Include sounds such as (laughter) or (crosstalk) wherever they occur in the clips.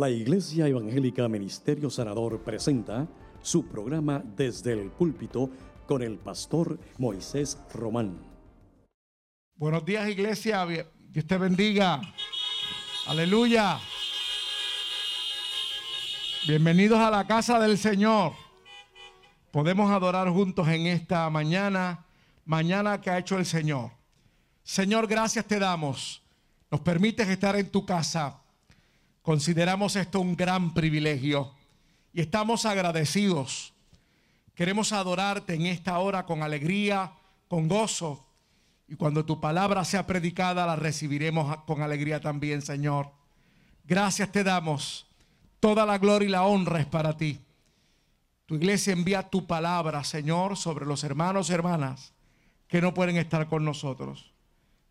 La Iglesia Evangélica Ministerio Sanador presenta su programa Desde el Púlpito con el pastor Moisés Román. Buenos días iglesia, Dios te bendiga. Aleluya. Bienvenidos a la casa del Señor. Podemos adorar juntos en esta mañana, mañana que ha hecho el Señor. Señor, gracias te damos. Nos permites estar en tu casa Consideramos esto un gran privilegio y estamos agradecidos. Queremos adorarte en esta hora con alegría, con gozo. Y cuando tu palabra sea predicada, la recibiremos con alegría también, Señor. Gracias te damos. Toda la gloria y la honra es para ti. Tu iglesia envía tu palabra, Señor, sobre los hermanos y hermanas que no pueden estar con nosotros.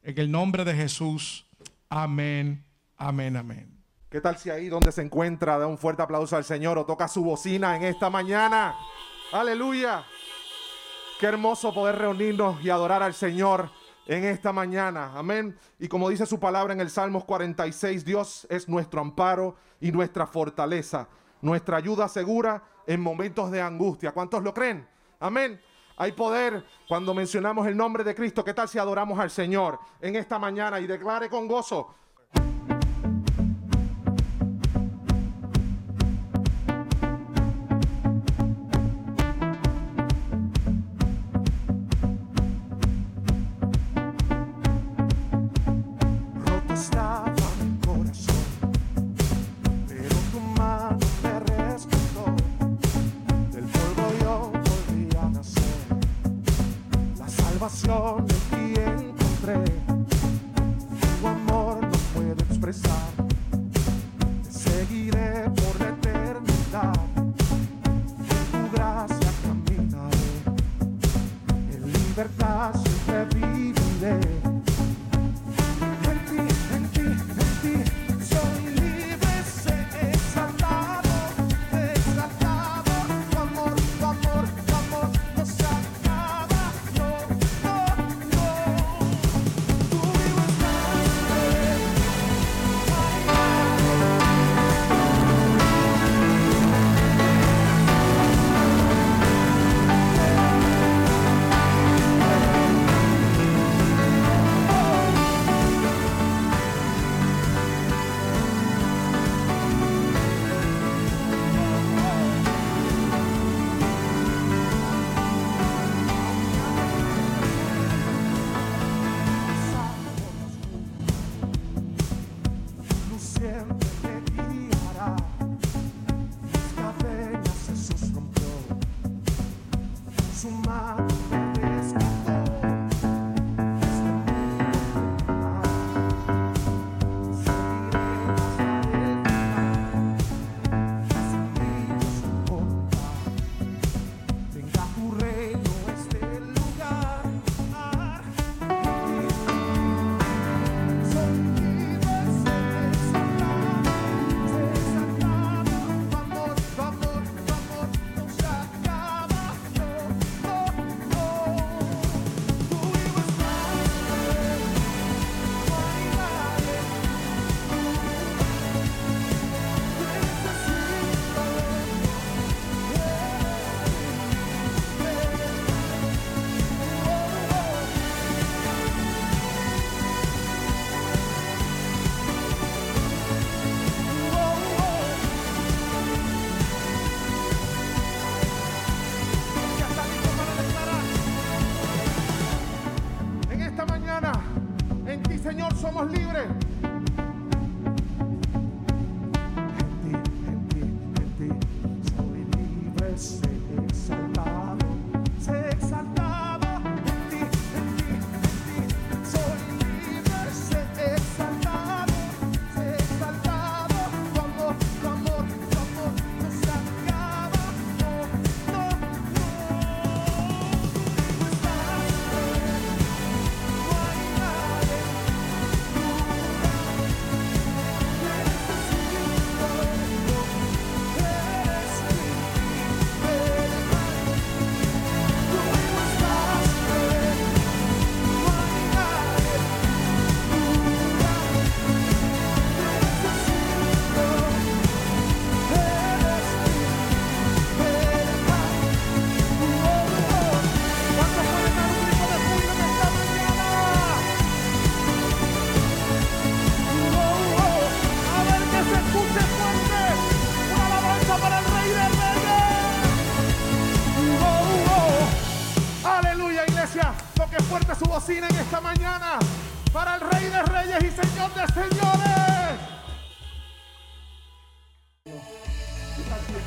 En el nombre de Jesús. Amén, amén, amén. ¿Qué tal si ahí donde se encuentra da un fuerte aplauso al Señor o toca su bocina en esta mañana? Aleluya. Qué hermoso poder reunirnos y adorar al Señor en esta mañana. Amén. Y como dice su palabra en el Salmos 46, Dios es nuestro amparo y nuestra fortaleza, nuestra ayuda segura en momentos de angustia. ¿Cuántos lo creen? Amén. Hay poder cuando mencionamos el nombre de Cristo. ¿Qué tal si adoramos al Señor en esta mañana y declare con gozo? floor.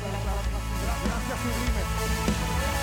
Gracias sublimes.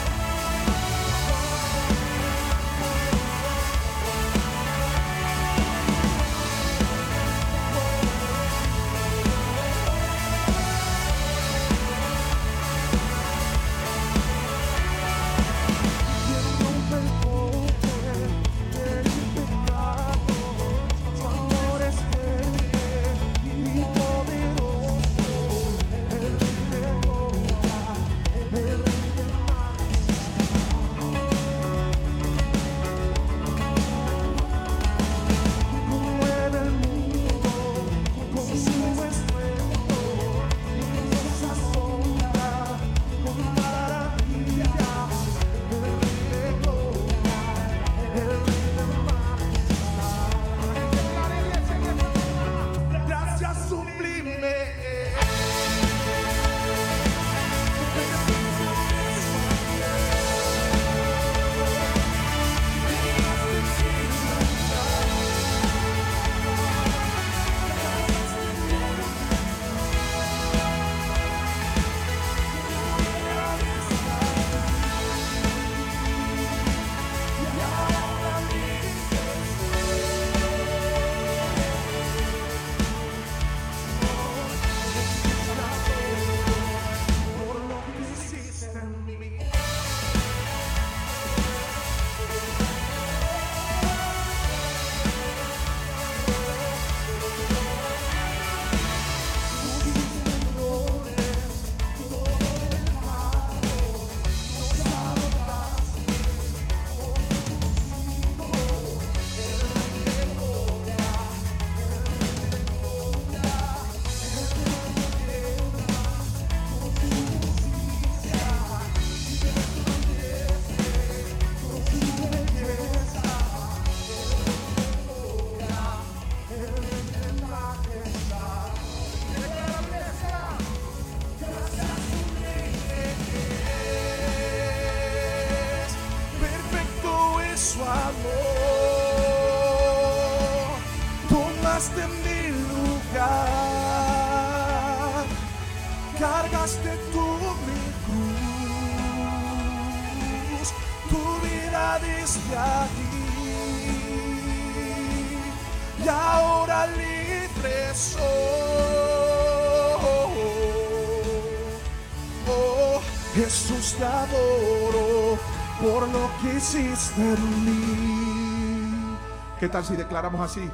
En mí. ¿Qué tal si declaramos así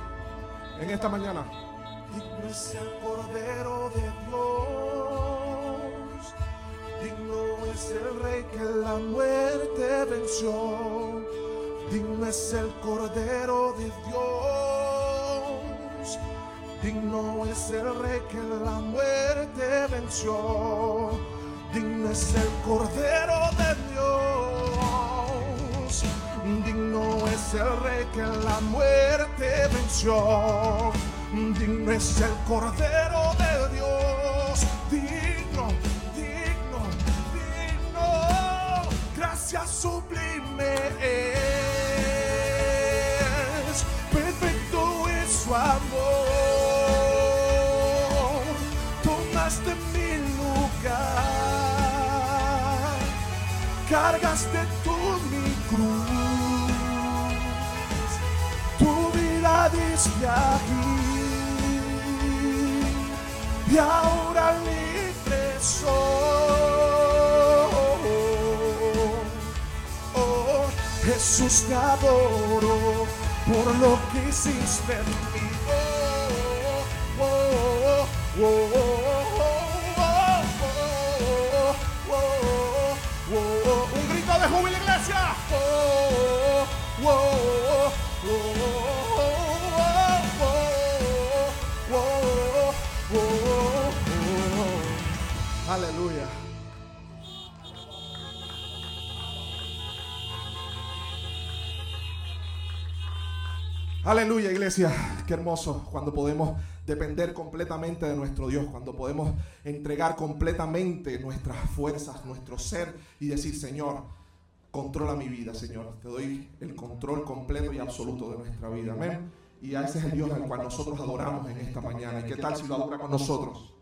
en esta mañana? Digno es el Cordero de Dios, digno es el Rey que la muerte venció, digno es el Cordero de Dios, digno es el Rey que la muerte venció. Digno es el Cordero de Dios. El Rey que la muerte venció. Digno es el Cordero de Dios. Digno, digno, digno. Gracias sublime es. Perfecto es su amor. Tomaste mi lugar. Cargaste tú mi cruz. Desde aquí. Y ahora libre soy. Oh, Jesús te adoro por lo que hiciste en mí. Oh, oh, oh, oh, oh, Aleluya, iglesia. Qué hermoso cuando podemos depender completamente de nuestro Dios, cuando podemos entregar completamente nuestras fuerzas, nuestro ser y decir, Señor, controla mi vida, Señor. Te doy el control completo y absoluto de nuestra vida. Amén. Y a ese es el Dios al cual nosotros adoramos en esta mañana. ¿Y qué tal si lo adora con nosotros?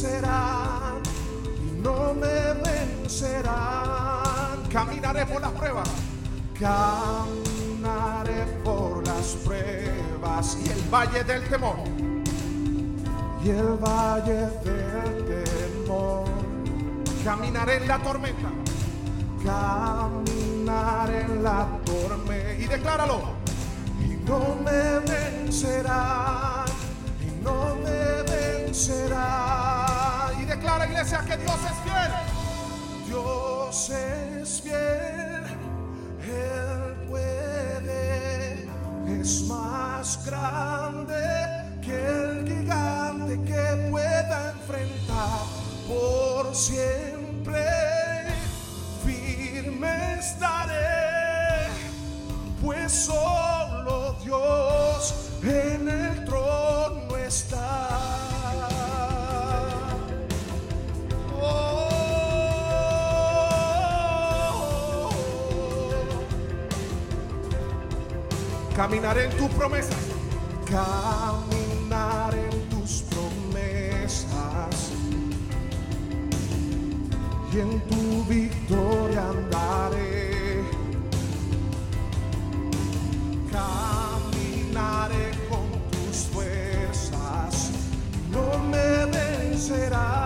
Vencerán, no me vencerán. Caminaré por las pruebas. Caminaré por las pruebas Y el valle del temor. y el valle del temor. Caminaré en la tormenta. Caminar en la tormenta Y decláralo. y no me vencerá, y no me vencerá. Declara, iglesia, que Dios es fiel. Dios es fiel, Él puede, es más grande que el gigante que pueda enfrentar por siempre. Caminaré en tus promesas. Caminar en tus promesas y en tu victoria andaré. Caminaré con tus fuerzas, no me vencerá,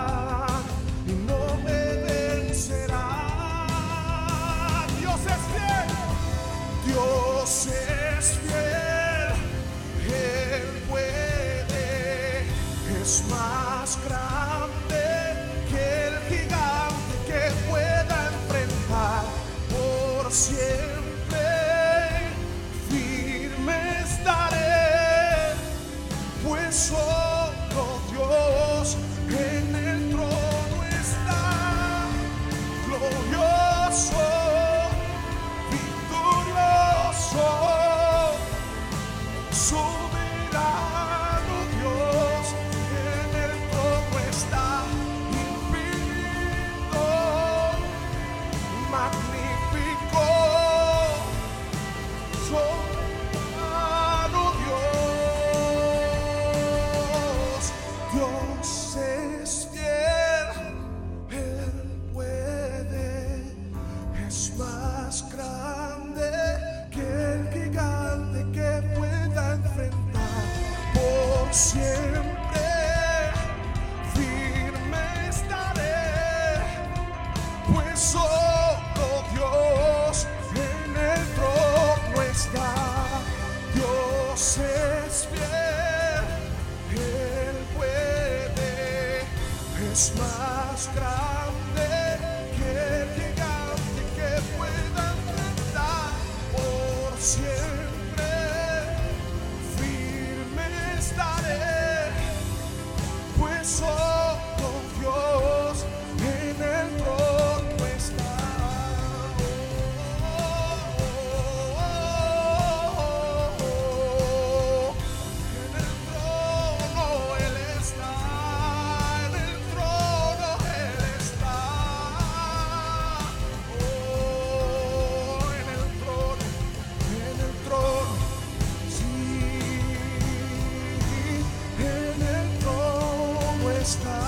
está.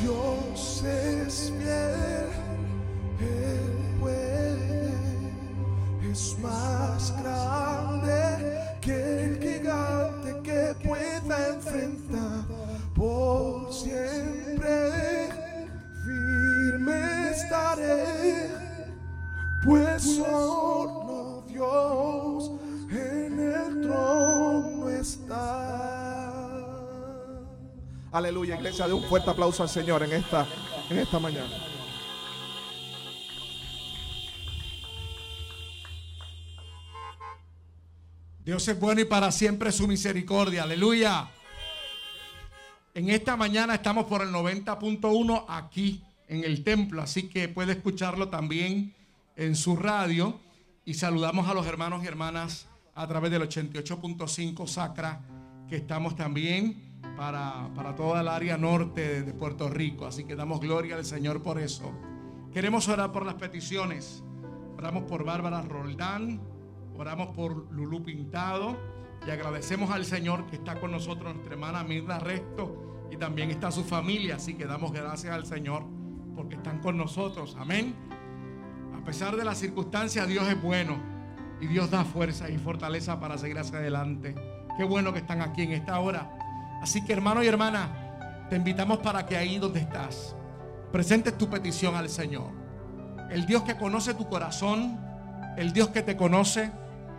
Dios es fiel, Él puede, es más grande que el gigante que pueda enfrentar por siempre. Firme estaré, pues solo Aleluya, iglesia, de un fuerte aplauso al Señor en esta, en esta mañana. Dios es bueno y para siempre su misericordia. Aleluya. En esta mañana estamos por el 90.1 aquí en el templo, así que puede escucharlo también en su radio. Y saludamos a los hermanos y hermanas a través del 88.5 Sacra, que estamos también para, para toda el área norte de Puerto Rico. Así que damos gloria al Señor por eso. Queremos orar por las peticiones. Oramos por Bárbara Roldán, oramos por Lulú Pintado y agradecemos al Señor que está con nosotros, nuestra hermana Mirna Resto y también está su familia. Así que damos gracias al Señor porque están con nosotros. Amén. A pesar de las circunstancias, Dios es bueno y Dios da fuerza y fortaleza para seguir hacia adelante. Qué bueno que están aquí en esta hora. Así que hermano y hermana, te invitamos para que ahí donde estás, presentes tu petición al Señor. El Dios que conoce tu corazón, el Dios que te conoce,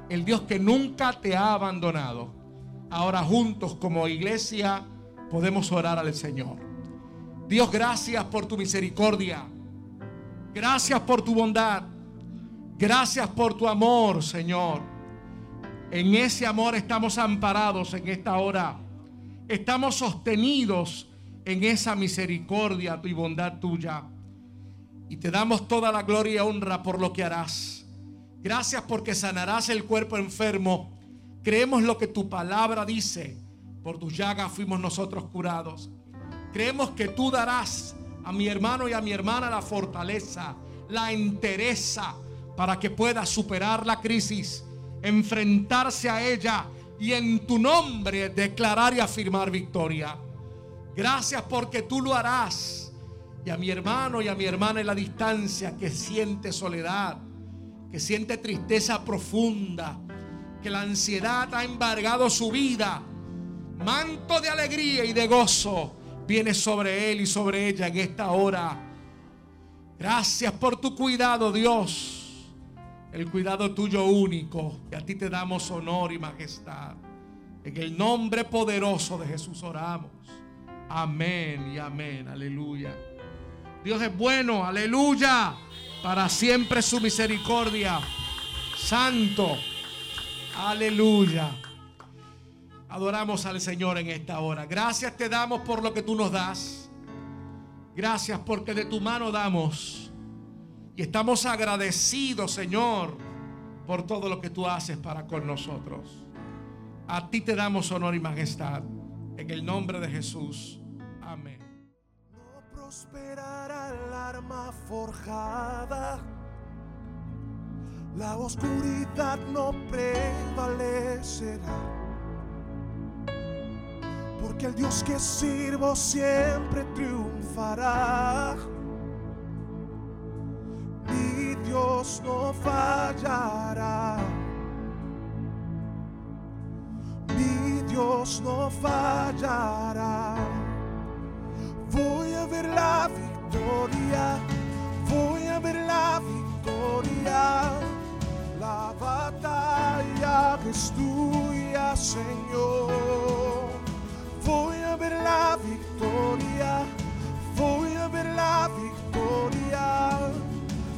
el Dios que nunca te ha abandonado. Ahora juntos como iglesia podemos orar al Señor. Dios, gracias por tu misericordia. Gracias por tu bondad. Gracias por tu amor, Señor. En ese amor estamos amparados en esta hora. Estamos sostenidos en esa misericordia y bondad tuya. Y te damos toda la gloria y honra por lo que harás. Gracias porque sanarás el cuerpo enfermo. Creemos lo que tu palabra dice. Por tus llagas fuimos nosotros curados. Creemos que tú darás a mi hermano y a mi hermana la fortaleza, la entereza para que pueda superar la crisis, enfrentarse a ella y en tu nombre declarar y afirmar victoria. Gracias porque tú lo harás. Y a mi hermano y a mi hermana en la distancia que siente soledad, que siente tristeza profunda, que la ansiedad ha embargado su vida, manto de alegría y de gozo viene sobre él y sobre ella en esta hora. Gracias por tu cuidado, Dios. El cuidado tuyo único. Y a ti te damos honor y majestad. En el nombre poderoso de Jesús oramos. Amén y amén. Aleluya. Dios es bueno. Aleluya. Para siempre su misericordia. Santo. Aleluya. Adoramos al Señor en esta hora. Gracias te damos por lo que tú nos das. Gracias porque de tu mano damos. Estamos agradecidos, Señor, por todo lo que tú haces para con nosotros. A ti te damos honor y majestad. En el nombre de Jesús. Amén. No prosperará el arma forjada. La oscuridad no prevalecerá. Porque el Dios que sirvo siempre triunfará. Dios no fallará. Mi Dios no fallará. Voy a ver la victoria. Voy a ver la victoria. La batalla es tuya, Señor. Voy a ver la victoria. Voy a ver la victoria.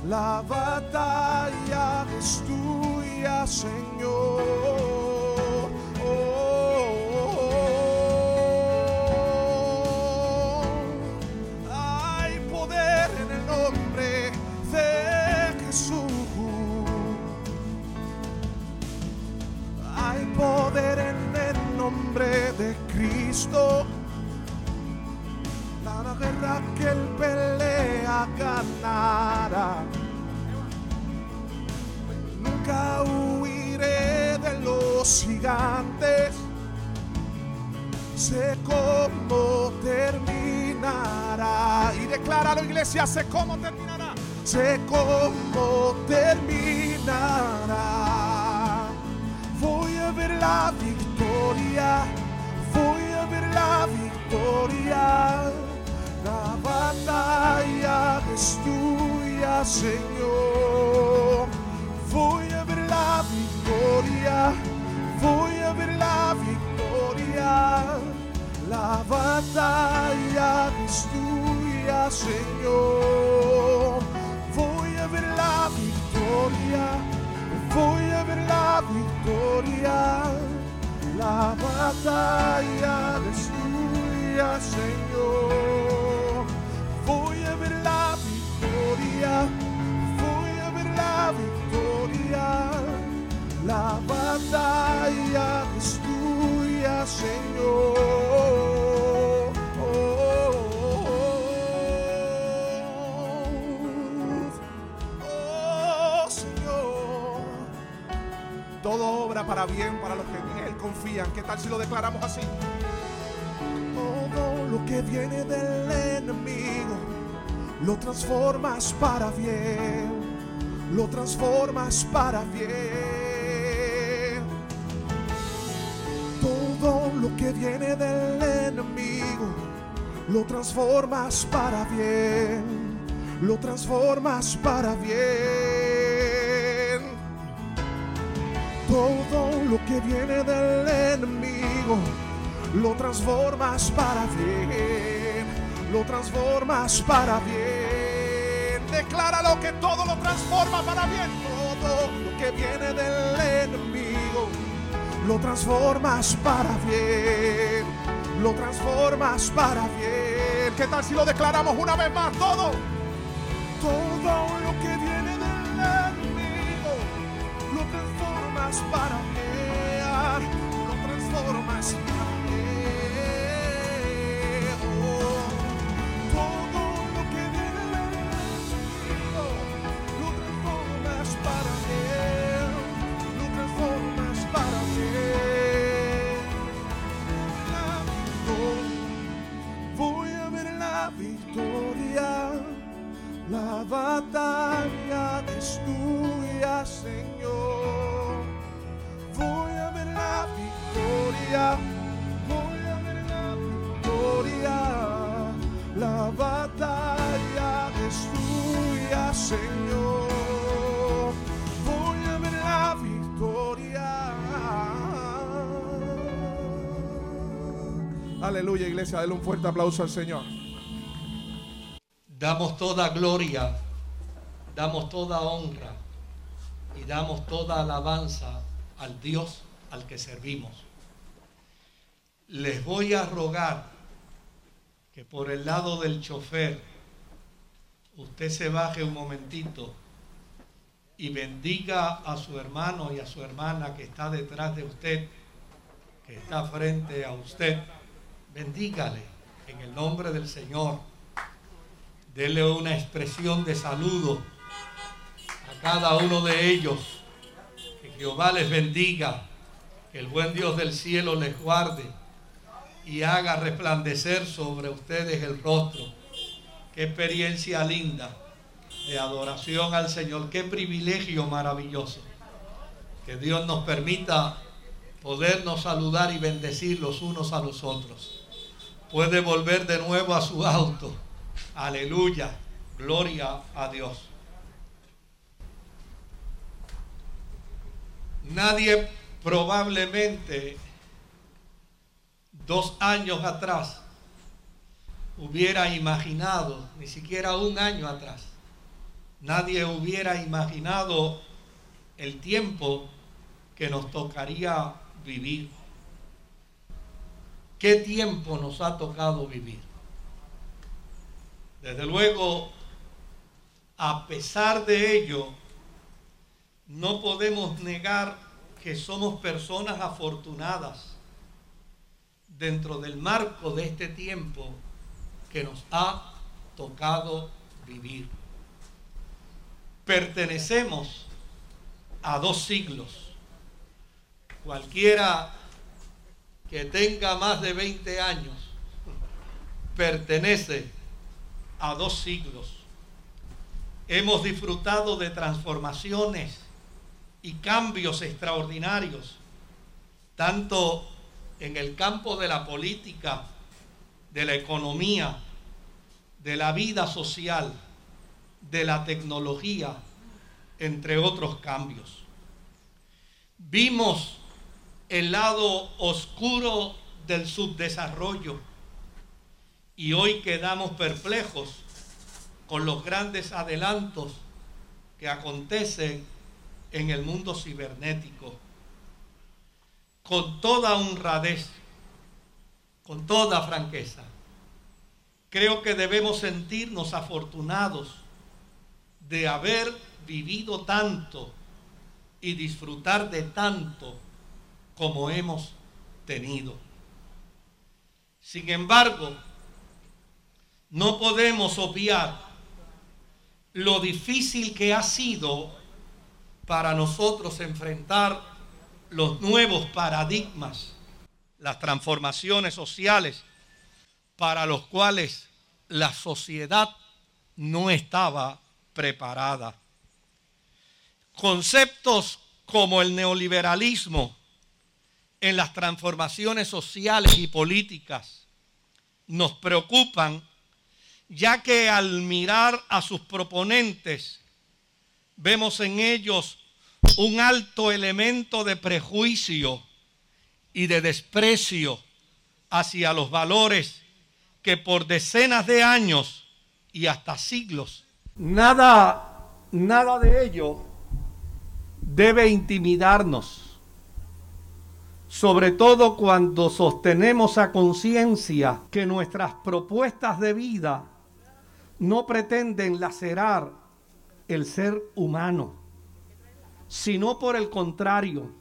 La batalla es tuya, Señor. Oh, hay poder en el nombre de Jesús. Hay poder en el nombre de Cristo. La guerra que él pelea ganará. Nunca huiré de los gigantes. Sé cómo terminará. Y declara la iglesia, sé cómo terminará. Sé cómo terminará. Voy a ver la victoria. Voy a ver la victoria. La batalla es tuya, Señor. Voy a ver la victoria. Voy a ver la victoria. La batalla es Señor. Para bien para los que en Él confían. ¿Qué tal si lo declaramos así? Todo lo que viene del enemigo lo transformas para bien. Lo transformas para bien. Todo lo que viene del enemigo lo transformas para bien. Lo transformas para bien. Todo lo que viene del enemigo lo transformas para bien. Lo transformas para bien. Decláralo que todo lo transforma para bien. Todo lo que viene del enemigo lo transformas para bien. Lo transformas para bien. ¿Qué tal si lo declaramos una vez más? Todo. Todo para bien, lo transformas iglesia. Dale un fuerte aplauso al Señor. Damos toda gloria, damos toda honra y damos toda alabanza al Dios al que servimos. Les voy a rogar que por el lado del chofer usted se baje un momentito y bendiga a su hermano y a su hermana que está detrás de usted, que está frente a usted. Bendígale en el nombre del Señor. Dele una expresión de saludo a cada uno de ellos. Que Jehová les bendiga. Que el buen Dios del cielo les guarde y haga resplandecer sobre ustedes el rostro. Qué experiencia linda de adoración al Señor. Qué privilegio maravilloso. Que Dios nos permita podernos saludar y bendecir los unos a los otros. Puede volver de nuevo a su auto. Aleluya. Gloria a Dios. Nadie probablemente dos años atrás hubiera imaginado, ni siquiera un año atrás, nadie hubiera imaginado el tiempo que nos tocaría vivir. ¿Qué tiempo nos ha tocado vivir? Desde luego, a pesar de ello, no podemos negar que somos personas afortunadas dentro del marco de este tiempo que nos ha tocado vivir. Pertenecemos a dos siglos. Cualquiera que tenga más de 20 años pertenece a dos siglos. Hemos disfrutado de transformaciones y cambios extraordinarios, tanto en el campo de la política, de la economía, de la vida social, de la tecnología, entre otros cambios. Vimos el lado oscuro del subdesarrollo y hoy quedamos perplejos con los grandes adelantos que acontecen en el mundo cibernético. con toda honradez, con toda franqueza, creo que debemos sentirnos afortunados de haber vivido tanto y disfrutar de tanto como hemos tenido. Sin embargo, no podemos obviar lo difícil que ha sido para nosotros enfrentar los nuevos paradigmas, las transformaciones sociales para los cuales la sociedad no estaba preparada. Conceptos como el neoliberalismo en las transformaciones sociales y políticas nos preocupan ya que al mirar a sus proponentes vemos en ellos un alto elemento de prejuicio y de desprecio hacia los valores que por decenas de años y hasta siglos, nada, nada de ello debe intimidarnos, sobre todo cuando sostenemos a conciencia que nuestras propuestas de vida no pretenden lacerar el ser humano, sino por el contrario,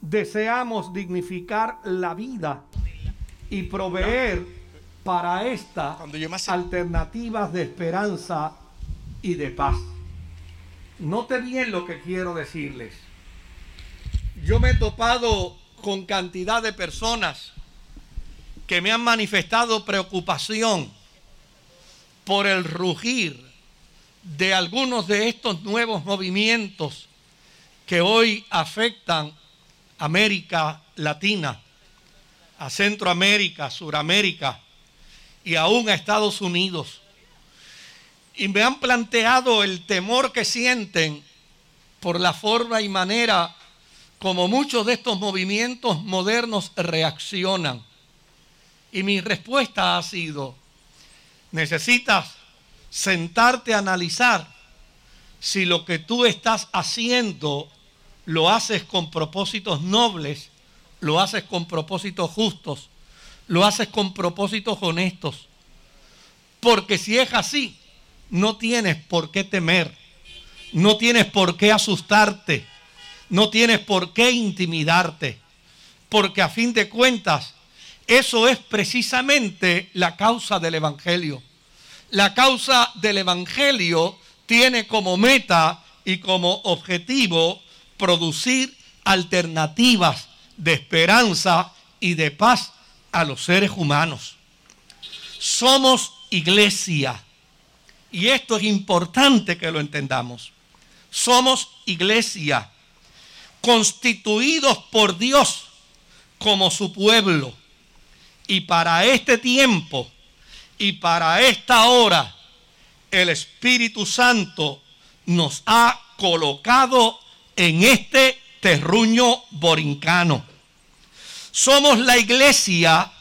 deseamos dignificar la vida y proveer para esta alternativas de esperanza y de paz. Note bien lo que quiero decirles. Yo me he topado con cantidad de personas que me han manifestado preocupación por el rugir de algunos de estos nuevos movimientos que hoy afectan América Latina, a Centroamérica, Suramérica y aún a Estados Unidos. Y me han planteado el temor que sienten por la forma y manera como muchos de estos movimientos modernos reaccionan. Y mi respuesta ha sido, Necesitas sentarte a analizar si lo que tú estás haciendo lo haces con propósitos nobles, lo haces con propósitos justos, lo haces con propósitos honestos. Porque si es así, no tienes por qué temer, no tienes por qué asustarte, no tienes por qué intimidarte, porque a fin de cuentas eso es precisamente la causa del Evangelio. La causa del Evangelio tiene como meta y como objetivo producir alternativas de esperanza y de paz a los seres humanos. Somos iglesia. Y esto es importante que lo entendamos. Somos iglesia, constituidos por Dios como su pueblo y para este tiempo y para esta hora, el Espíritu Santo nos ha colocado en este terruño borincano. Somos la iglesia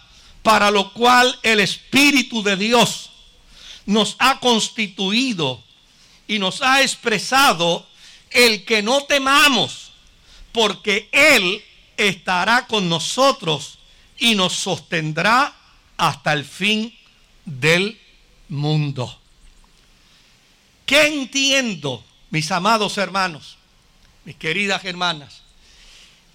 para lo cual el Espíritu de Dios nos ha constituido y nos ha expresado el que no temamos, porque Él estará con nosotros y nos sostendrá hasta el fin del mundo. ¿Qué entiendo, mis amados hermanos, mis queridas hermanas?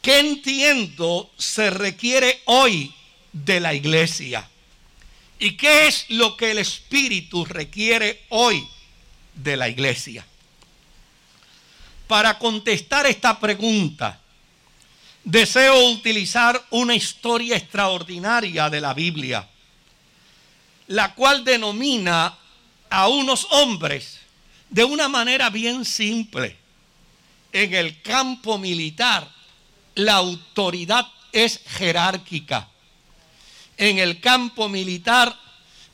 ¿Qué entiendo se requiere hoy de la iglesia? ¿Y qué es lo que el Espíritu requiere hoy de la iglesia? Para contestar esta pregunta, deseo utilizar una historia extraordinaria de la Biblia, la cual denomina a unos hombres de una manera bien simple. En el campo militar, la autoridad es jerárquica. En el campo militar,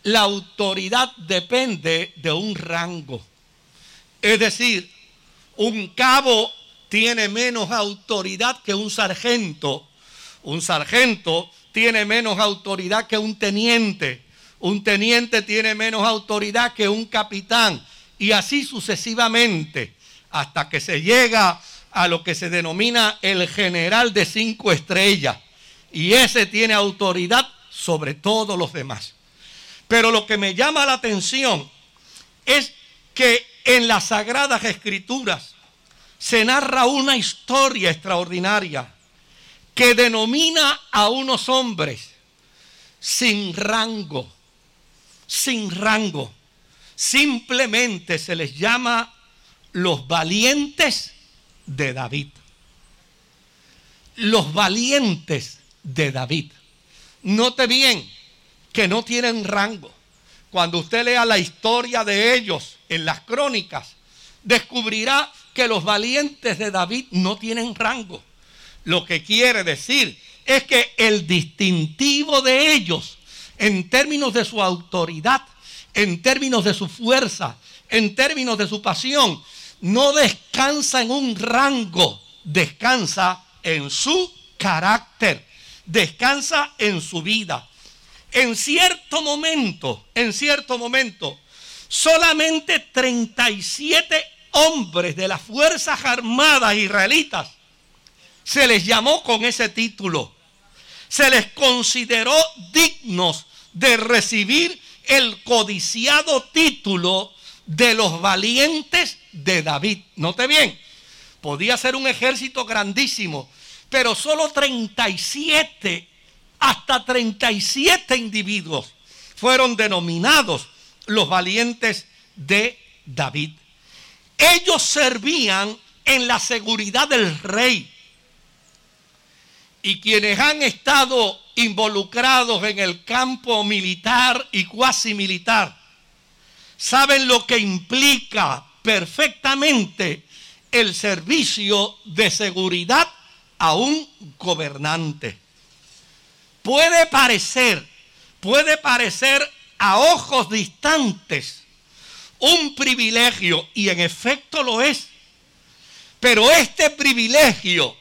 la autoridad depende de un rango. Es decir, un cabo tiene menos autoridad que un sargento. Un sargento tiene menos autoridad que un teniente. Un teniente tiene menos autoridad que un capitán. Y así sucesivamente, hasta que se llega a lo que se denomina el general de cinco estrellas. Y ese tiene autoridad sobre todos los demás. Pero lo que me llama la atención es que en las sagradas escrituras se narra una historia extraordinaria que denomina a unos hombres sin rango, sin rango. Simplemente se les llama los valientes de David. Los valientes de David. Note bien que no tienen rango. Cuando usted lea la historia de ellos en las crónicas, descubrirá que los valientes de David no tienen rango. Lo que quiere decir es que el distintivo de ellos, en términos de su autoridad, en términos de su fuerza, en términos de su pasión, no descansa en un rango, descansa en su carácter, descansa en su vida. En cierto momento, en cierto momento, solamente 37 hombres de las Fuerzas Armadas israelitas se les llamó con ese título. Se les consideró dignos de recibir el codiciado título de los valientes de David. Note bien, podía ser un ejército grandísimo, pero solo 37, hasta 37 individuos fueron denominados los valientes de David. Ellos servían en la seguridad del rey. Y quienes han estado involucrados en el campo militar y cuasi militar saben lo que implica perfectamente el servicio de seguridad a un gobernante. Puede parecer, puede parecer a ojos distantes un privilegio, y en efecto lo es. Pero este privilegio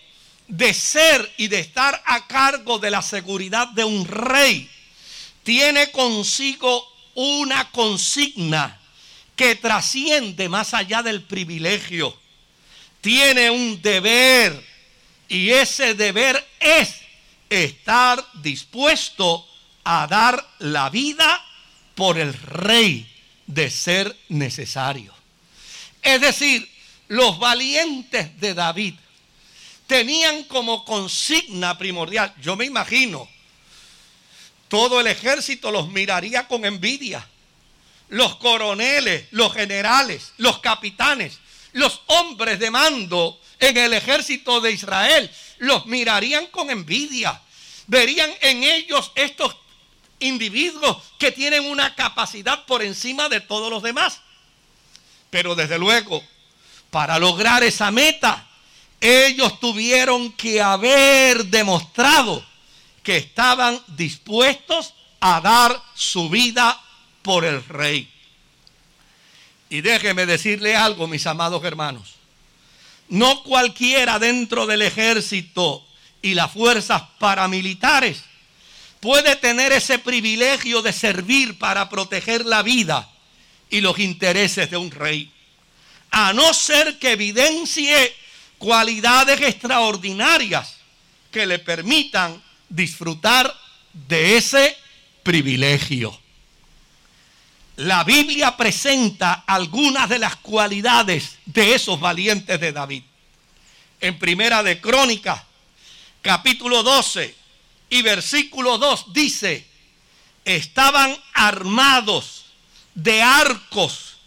de ser y de estar a cargo de la seguridad de un rey tiene consigo una consigna que trasciende más allá del privilegio. Tiene un deber y ese deber es estar dispuesto a dar la vida por el rey de ser necesario. Es decir, los valientes de David tenían como consigna primordial, yo me imagino, todo el ejército los miraría con envidia. Los coroneles, los generales, los capitanes, los hombres de mando en el ejército de Israel los mirarían con envidia. Verían en ellos estos individuos que tienen una capacidad por encima de todos los demás. Pero desde luego, para lograr esa meta, ellos tuvieron que haber demostrado que estaban dispuestos a dar su vida por el rey. Y déjeme decirle algo, mis amados hermanos. No cualquiera dentro del ejército y las fuerzas paramilitares puede tener ese privilegio de servir para proteger la vida y los intereses de un rey. A no ser que evidencie cualidades extraordinarias que le permitan disfrutar de ese privilegio. La Biblia presenta algunas de las cualidades de esos valientes de David. En Primera de Crónicas, capítulo 12 y versículo 2 dice, estaban armados de arcos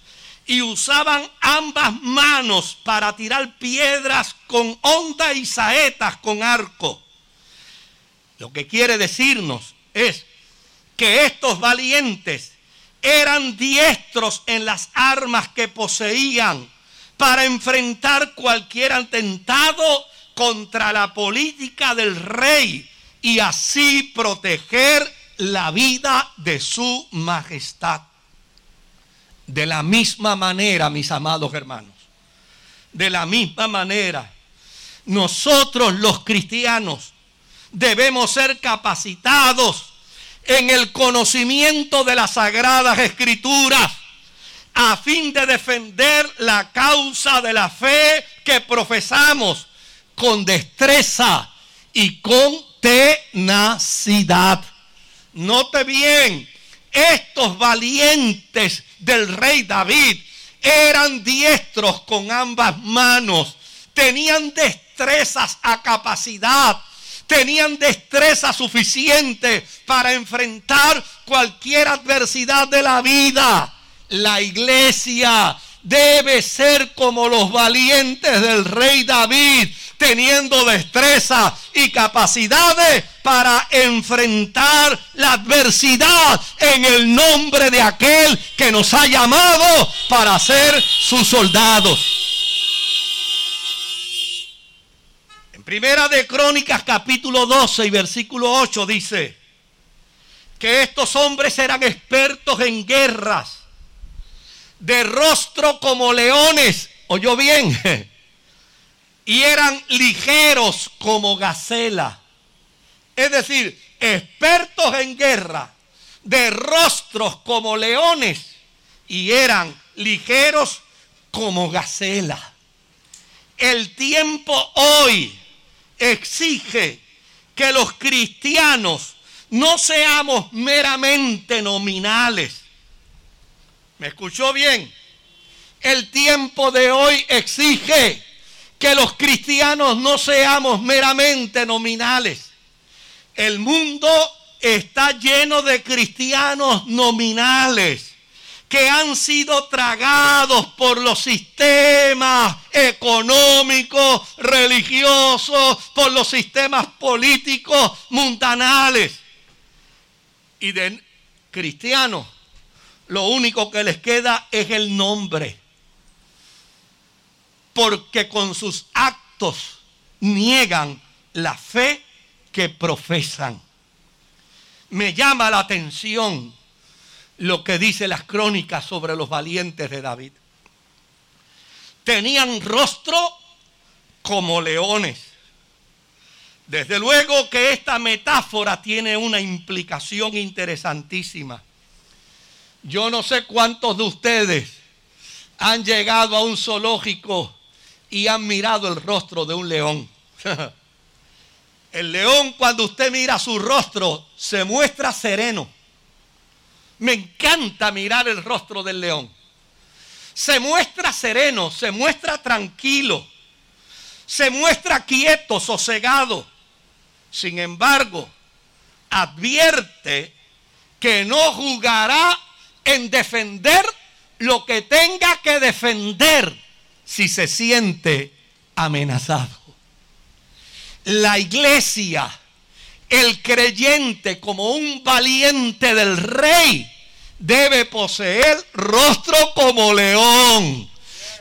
y usaban ambas manos para tirar piedras con onda y saetas con arco. Lo que quiere decirnos es que estos valientes eran diestros en las armas que poseían para enfrentar cualquier atentado contra la política del rey y así proteger la vida de su majestad. De la misma manera, mis amados hermanos, de la misma manera, nosotros los cristianos debemos ser capacitados en el conocimiento de las sagradas escrituras a fin de defender la causa de la fe que profesamos con destreza y con tenacidad. Note bien, estos valientes del rey David eran diestros con ambas manos, tenían destrezas a capacidad, tenían destreza suficiente para enfrentar cualquier adversidad de la vida. La iglesia debe ser como los valientes del rey David, teniendo destreza y capacidades para enfrentar la adversidad en el nombre de aquel que nos ha llamado para ser sus soldados. En Primera de Crónicas capítulo 12 y versículo 8 dice que estos hombres eran expertos en guerras de rostro como leones, oyó bien, (laughs) y eran ligeros como gacela. Es decir, expertos en guerra, de rostros como leones, y eran ligeros como gacela. El tiempo hoy exige que los cristianos no seamos meramente nominales ¿Me escuchó bien? El tiempo de hoy exige que los cristianos no seamos meramente nominales. El mundo está lleno de cristianos nominales que han sido tragados por los sistemas económicos, religiosos, por los sistemas políticos mundanales. Y de cristianos lo único que les queda es el nombre. Porque con sus actos niegan la fe que profesan. Me llama la atención lo que dice las crónicas sobre los valientes de David. Tenían rostro como leones. Desde luego que esta metáfora tiene una implicación interesantísima. Yo no sé cuántos de ustedes han llegado a un zoológico y han mirado el rostro de un león. (laughs) El león cuando usted mira su rostro se muestra sereno. Me encanta mirar el rostro del león. Se muestra sereno, se muestra tranquilo, se muestra quieto, sosegado. Sin embargo, advierte que no jugará en defender lo que tenga que defender si se siente amenazado. La iglesia, el creyente como un valiente del rey, debe poseer rostro como león.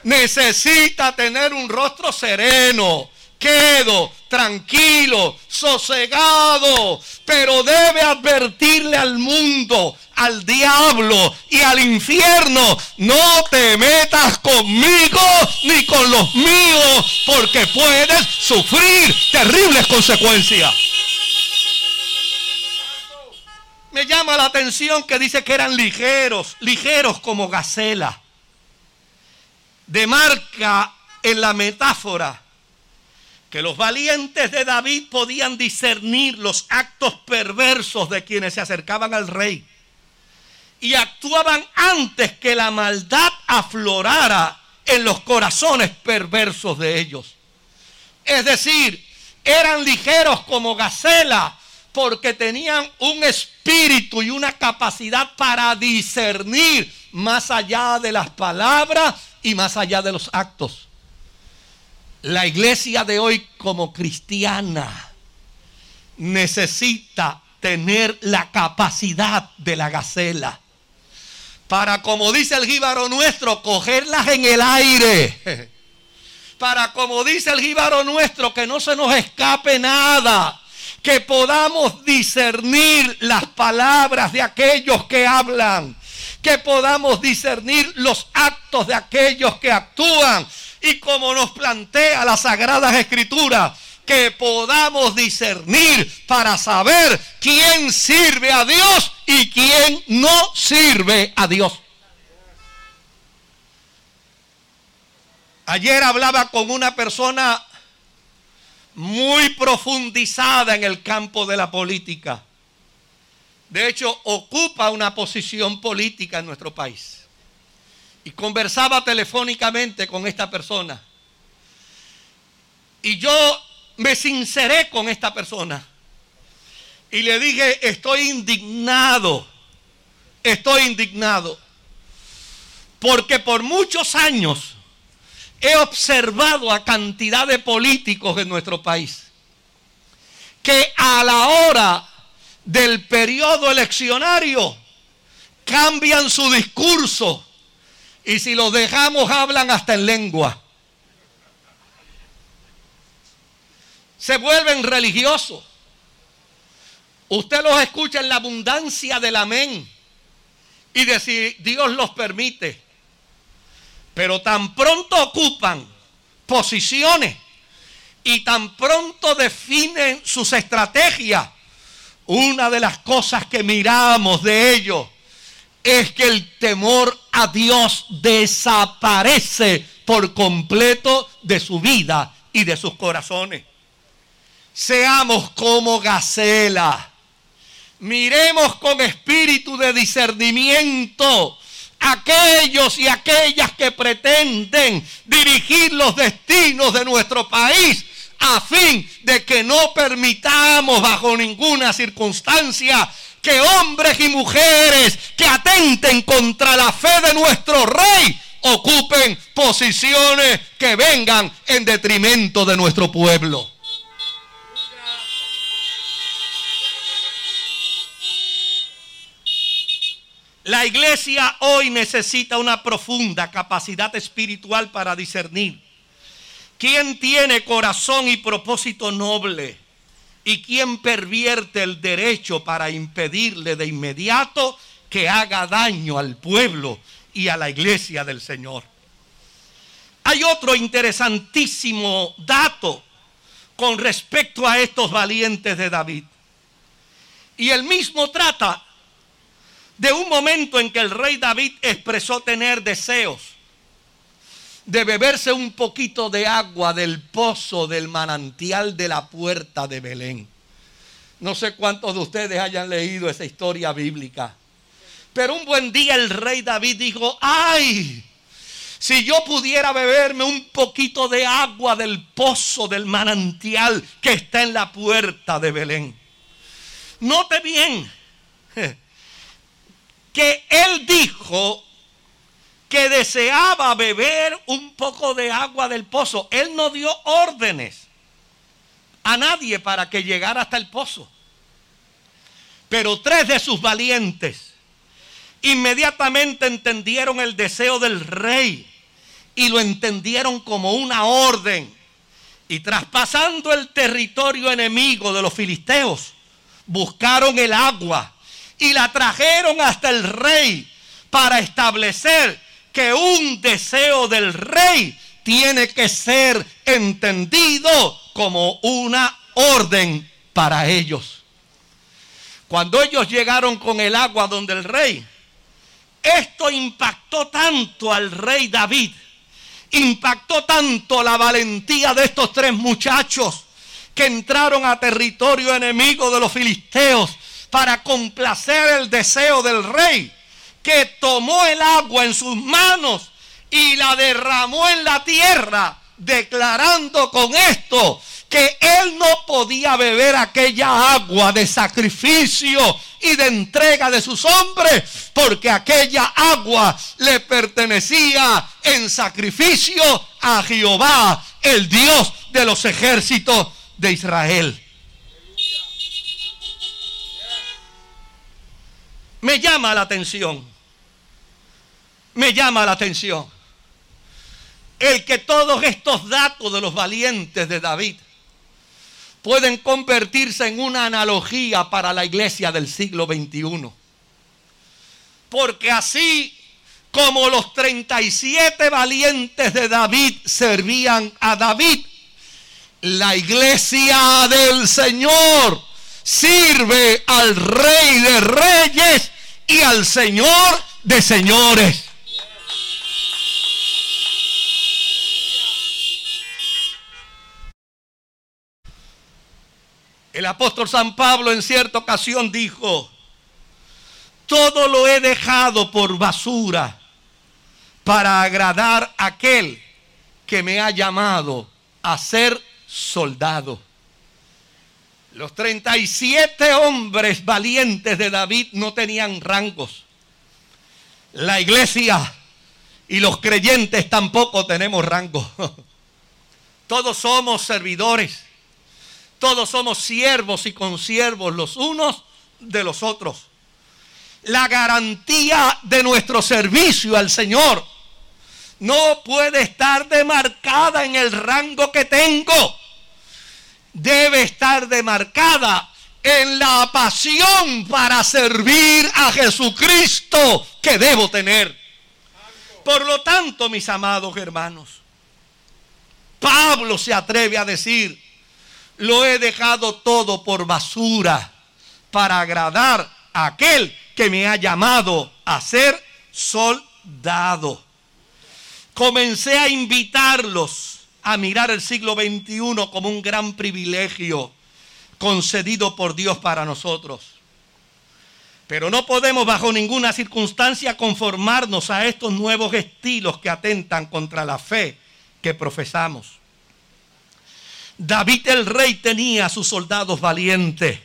Necesita tener un rostro sereno, quedo, tranquilo, sosegado, pero debe advertirle al mundo, al diablo y al infierno, no te metas conmigo ni con los míos, porque puedes sufrir terribles consecuencias. Me llama la atención que dice que eran ligeros, ligeros como gacela. De marca en la metáfora que los valientes de David podían discernir los actos perversos de quienes se acercaban al rey y actuaban antes que la maldad aflorara en los corazones perversos de ellos. Es decir, eran ligeros como gacela porque tenían un espíritu y una capacidad para discernir más allá de las palabras y más allá de los actos. La iglesia de hoy como cristiana necesita tener la capacidad de la gacela para, como dice el jíbaro nuestro, cogerlas en el aire. Para, como dice el jíbaro nuestro, que no se nos escape nada. Que podamos discernir las palabras de aquellos que hablan. Que podamos discernir los actos de aquellos que actúan y como nos plantea las Sagradas Escrituras, que podamos discernir para saber quién sirve a Dios y quién no sirve a Dios. Ayer hablaba con una persona muy profundizada en el campo de la política. De hecho, ocupa una posición política en nuestro país. Y conversaba telefónicamente con esta persona. Y yo me sinceré con esta persona. Y le dije, estoy indignado. Estoy indignado. Porque por muchos años he observado a cantidad de políticos en nuestro país que a la hora del periodo eleccionario cambian su discurso y si los dejamos hablan hasta en lengua. Se vuelven religiosos. Usted los escucha en la abundancia del amén y de si Dios los permite. Pero tan pronto ocupan posiciones y tan pronto definen sus estrategias, una de las cosas que miramos de ellos es que el temor a Dios desaparece por completo de su vida y de sus corazones. Seamos como Gacela. Miremos con espíritu de discernimiento aquellos y aquellas que pretenden dirigir los destinos de nuestro país a fin de que no permitamos bajo ninguna circunstancia que hombres y mujeres que atenten contra la fe de nuestro rey ocupen posiciones que vengan en detrimento de nuestro pueblo. La iglesia hoy necesita una profunda capacidad espiritual para discernir quién tiene corazón y propósito noble y quién pervierte el derecho para impedirle de inmediato que haga daño al pueblo y a la iglesia del Señor. Hay otro interesantísimo dato con respecto a estos valientes de David. Y el mismo trata de un momento en que el rey David expresó tener deseos de beberse un poquito de agua del pozo del manantial de la puerta de Belén. No sé cuántos de ustedes hayan leído esa historia bíblica. Pero un buen día el rey David dijo, ay, si yo pudiera beberme un poquito de agua del pozo del manantial que está en la puerta de Belén. Note bien, (laughs) que él dijo que deseaba beber un poco de agua del pozo. Él no dio órdenes a nadie para que llegara hasta el pozo. Pero tres de sus valientes inmediatamente entendieron el deseo del rey y lo entendieron como una orden. Y traspasando el territorio enemigo de los filisteos, buscaron el agua y la trajeron hasta el rey para establecer que un deseo del rey tiene que ser entendido como una orden para ellos. Cuando ellos llegaron con el agua donde el rey, esto impactó tanto al rey David, impactó tanto la valentía de estos tres muchachos que entraron a territorio enemigo de los filisteos para complacer el deseo del rey, que tomó el agua en sus manos y la derramó en la tierra, declarando con esto que él no podía beber aquella agua de sacrificio y de entrega de sus hombres, porque aquella agua le pertenecía en sacrificio a Jehová, el Dios de los ejércitos de Israel. me llama la atención. Me llama la atención. El que todos estos datos de los valientes de David pueden convertirse en una analogía para la iglesia del siglo XXI. Porque así como los 37 valientes de David servían a David, la iglesia del Señor sirve al Rey de Reyes y al Señor de Señores. El apóstol San Pablo en cierta ocasión dijo, todo lo he dejado por basura para agradar a aquel que me ha llamado a ser soldado. Los 37 hombres valientes de David no tenían rangos. La iglesia y los creyentes tampoco tenemos rango. (laughs) Todos somos servidores. Todos somos siervos y consiervos los unos de los otros. La garantía de nuestro servicio al Señor no puede estar demarcada en el rango que tengo. Debe estar demarcada en la pasión para servir a Jesucristo que debo tener. Por lo tanto, mis amados hermanos, Pablo se atreve a decir, lo he dejado todo por basura para agradar a aquel que me ha llamado a ser soldado. Comencé a invitarlos a mirar el siglo XXI como un gran privilegio concedido por Dios para nosotros. Pero no podemos bajo ninguna circunstancia conformarnos a estos nuevos estilos que atentan contra la fe que profesamos. David el rey tenía a sus soldados valientes.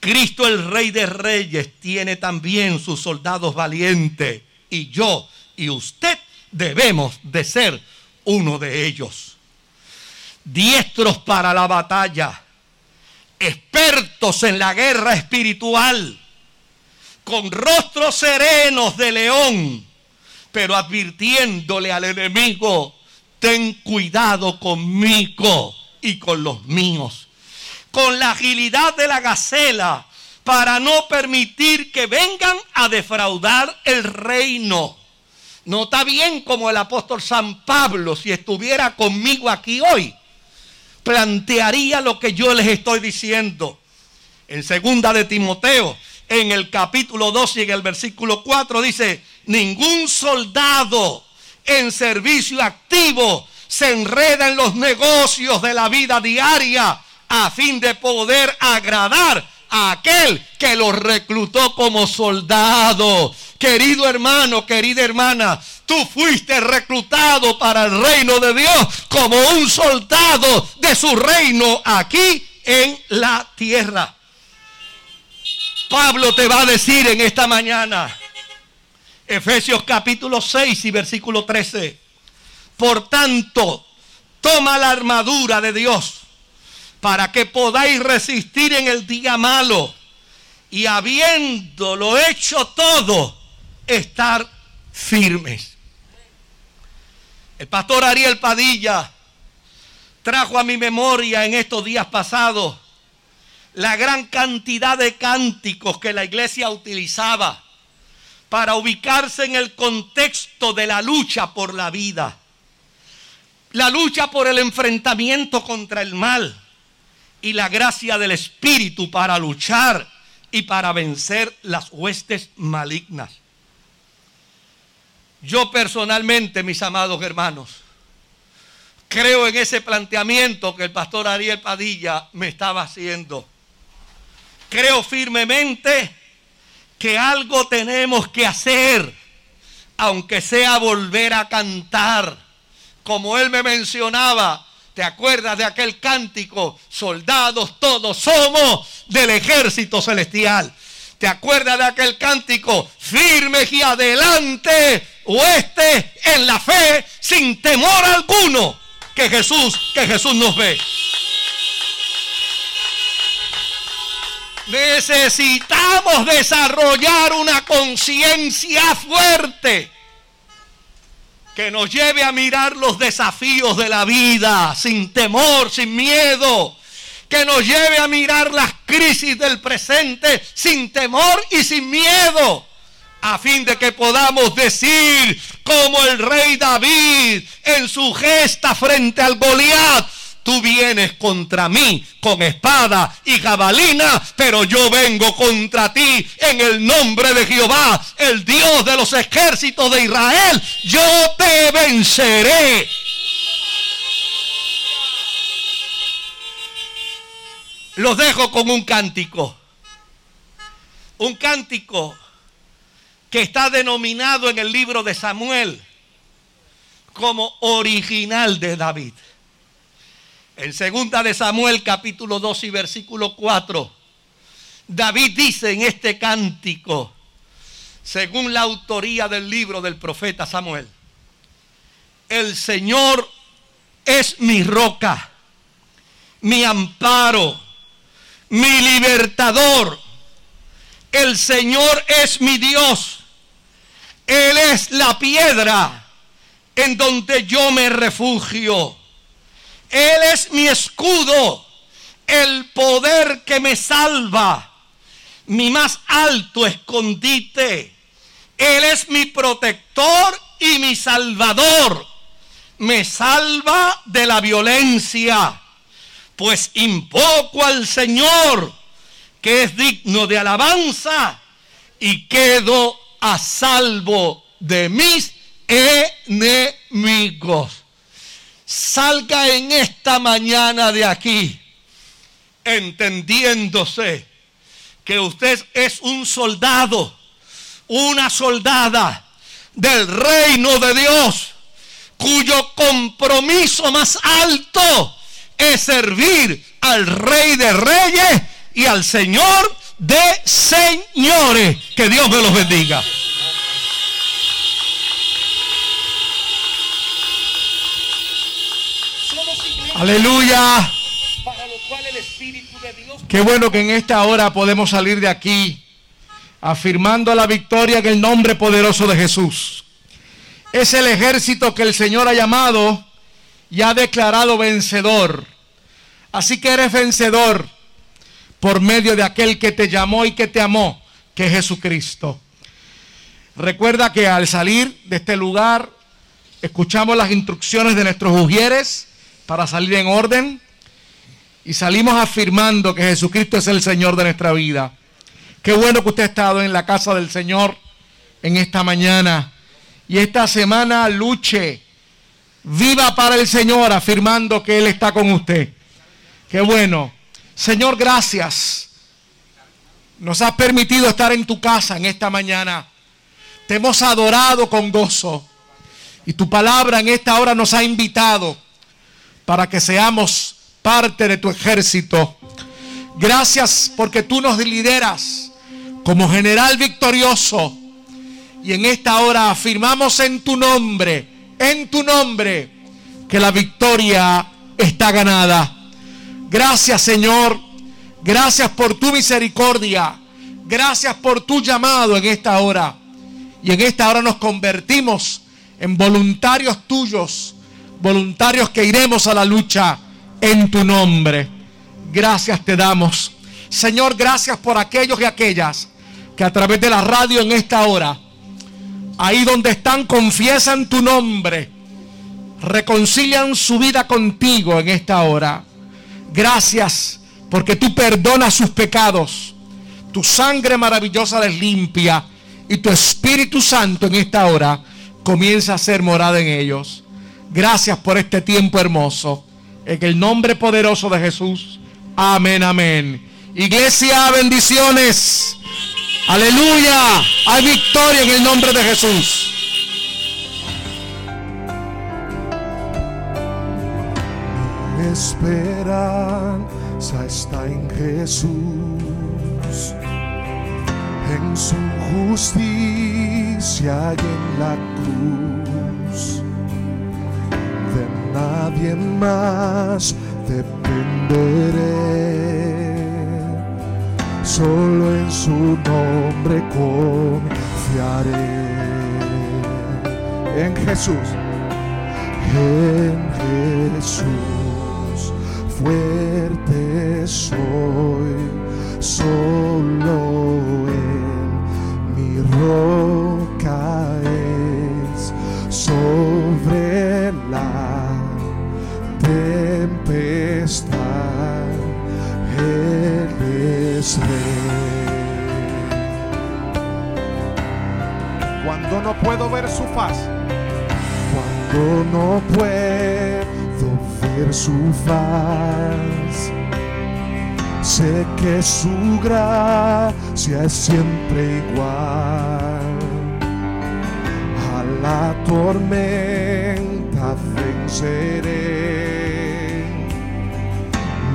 Cristo el rey de reyes tiene también sus soldados valientes. Y yo y usted debemos de ser uno de ellos. Diestros para la batalla, expertos en la guerra espiritual, con rostros serenos de león, pero advirtiéndole al enemigo, ten cuidado conmigo y con los míos. Con la agilidad de la gacela para no permitir que vengan a defraudar el reino. No está bien como el apóstol San Pablo, si estuviera conmigo aquí hoy, plantearía lo que yo les estoy diciendo. En segunda de Timoteo, en el capítulo 2 y en el versículo 4 dice, ningún soldado en servicio activo se enreda en los negocios de la vida diaria a fin de poder agradar a aquel que lo reclutó como soldado. Querido hermano, querida hermana, tú fuiste reclutado para el reino de Dios como un soldado de su reino aquí en la tierra. Pablo te va a decir en esta mañana, Efesios capítulo 6 y versículo 13. Por tanto, toma la armadura de Dios para que podáis resistir en el día malo y habiéndolo hecho todo, estar firmes. El pastor Ariel Padilla trajo a mi memoria en estos días pasados la gran cantidad de cánticos que la iglesia utilizaba para ubicarse en el contexto de la lucha por la vida la lucha por el enfrentamiento contra el mal y la gracia del Espíritu para luchar y para vencer las huestes malignas. Yo personalmente, mis amados hermanos, creo en ese planteamiento que el pastor Ariel Padilla me estaba haciendo. Creo firmemente que algo tenemos que hacer, aunque sea volver a cantar como él me mencionaba, ¿te acuerdas de aquel cántico? Soldados todos somos del ejército celestial. ¿Te acuerdas de aquel cántico? Firmes y adelante, oeste en la fe, sin temor alguno, que Jesús, que Jesús nos ve. Necesitamos desarrollar una conciencia fuerte que nos lleve a mirar los desafíos de la vida sin temor, sin miedo. Que nos lleve a mirar las crisis del presente sin temor y sin miedo. A fin de que podamos decir como el rey David en su gesta frente al Goliat Tú vienes contra mí con espada y jabalina, pero yo vengo contra ti en el nombre de Jehová, el Dios de los ejércitos de Israel. Yo te venceré. Los dejo con un cántico. Un cántico que está denominado en el libro de Samuel como original de David. En segunda de Samuel capítulo 2 y versículo 4, David dice en este cántico, según la autoría del libro del profeta Samuel, el Señor es mi roca, mi amparo, mi libertador. El Señor es mi Dios. Él es la piedra en donde yo me refugio. Él es mi escudo, el poder que me salva, mi más alto escondite. Él es mi protector y mi salvador. Me salva de la violencia, pues invoco al Señor, que es digno de alabanza, y quedo a salvo de mis enemigos. Salga en esta mañana de aquí entendiéndose que usted es un soldado, una soldada del reino de Dios, cuyo compromiso más alto es servir al rey de reyes y al señor de señores. Que Dios me los bendiga. Aleluya. Qué bueno que en esta hora podemos salir de aquí afirmando la victoria en el nombre poderoso de Jesús. Es el ejército que el Señor ha llamado y ha declarado vencedor. Así que eres vencedor por medio de aquel que te llamó y que te amó, que es Jesucristo. Recuerda que al salir de este lugar, escuchamos las instrucciones de nuestros ujieres para salir en orden y salimos afirmando que Jesucristo es el Señor de nuestra vida. Qué bueno que usted ha estado en la casa del Señor en esta mañana y esta semana luche, viva para el Señor afirmando que Él está con usted. Qué bueno. Señor, gracias. Nos has permitido estar en tu casa en esta mañana. Te hemos adorado con gozo. Y tu palabra en esta hora nos ha invitado para que seamos parte de tu ejército. Gracias porque tú nos lideras como general victorioso. Y en esta hora afirmamos en tu nombre, en tu nombre, que la victoria está ganada. Gracias Señor. Gracias por tu misericordia. Gracias por tu llamado en esta hora. Y en esta hora nos convertimos en voluntarios tuyos. Voluntarios que iremos a la lucha en tu nombre. Gracias te damos. Señor, gracias por aquellos y aquellas que a través de la radio en esta hora, ahí donde están, confiesan tu nombre, reconcilian su vida contigo en esta hora. Gracias porque tú perdonas sus pecados. Tu sangre maravillosa les limpia y tu Espíritu Santo en esta hora comienza a ser morada en ellos. Gracias por este tiempo hermoso. En el nombre poderoso de Jesús. Amén, amén. Iglesia, bendiciones. Aleluya. Hay victoria en el nombre de Jesús. esperanza está en Jesús, en su justicia y en la cruz. Nadie más dependeré, solo en su nombre confiaré. En Jesús, en Jesús, fuerte soy, solo en mi roca es. Sobre tempestad, Él es Cuando no puedo ver su faz, cuando no puedo ver su faz, sé que su gracia es siempre igual a la tormenta venceré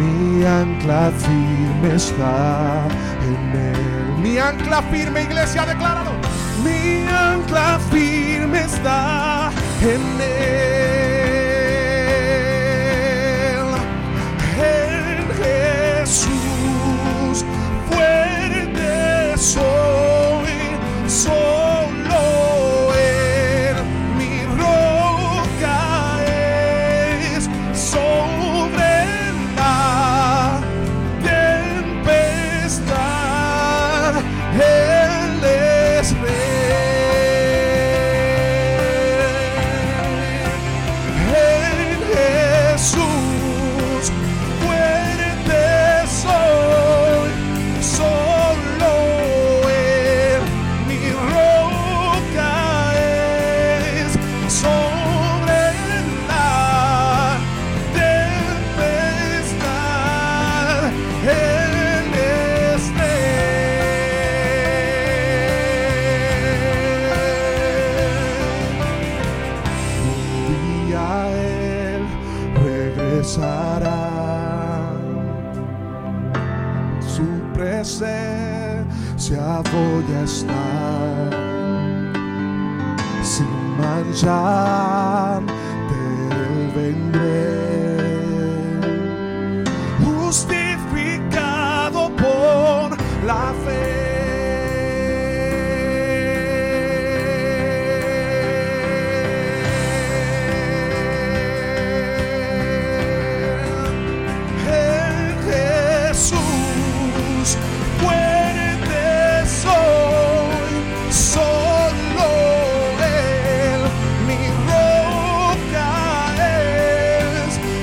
mi ancla firme está en él. Mi ancla firme, iglesia, decláralo. Mi ancla firme está en él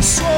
show.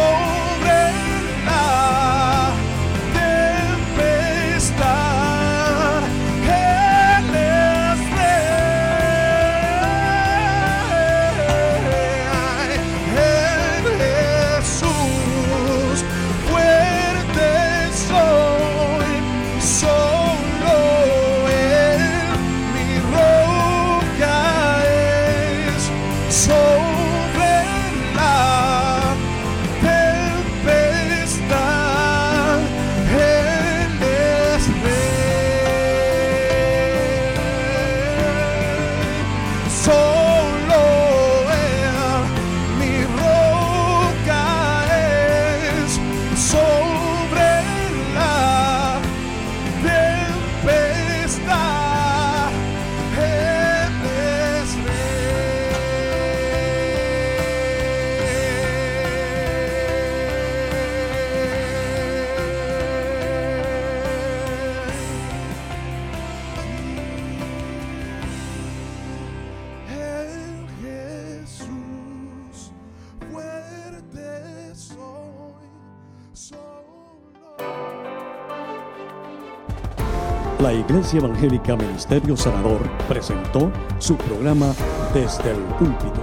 Iglesia Evangélica Ministerio Sanador presentó su programa Desde el Púlpito.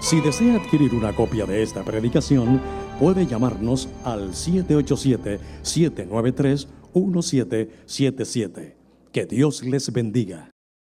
Si desea adquirir una copia de esta predicación, puede llamarnos al 787-793-1777. Que Dios les bendiga.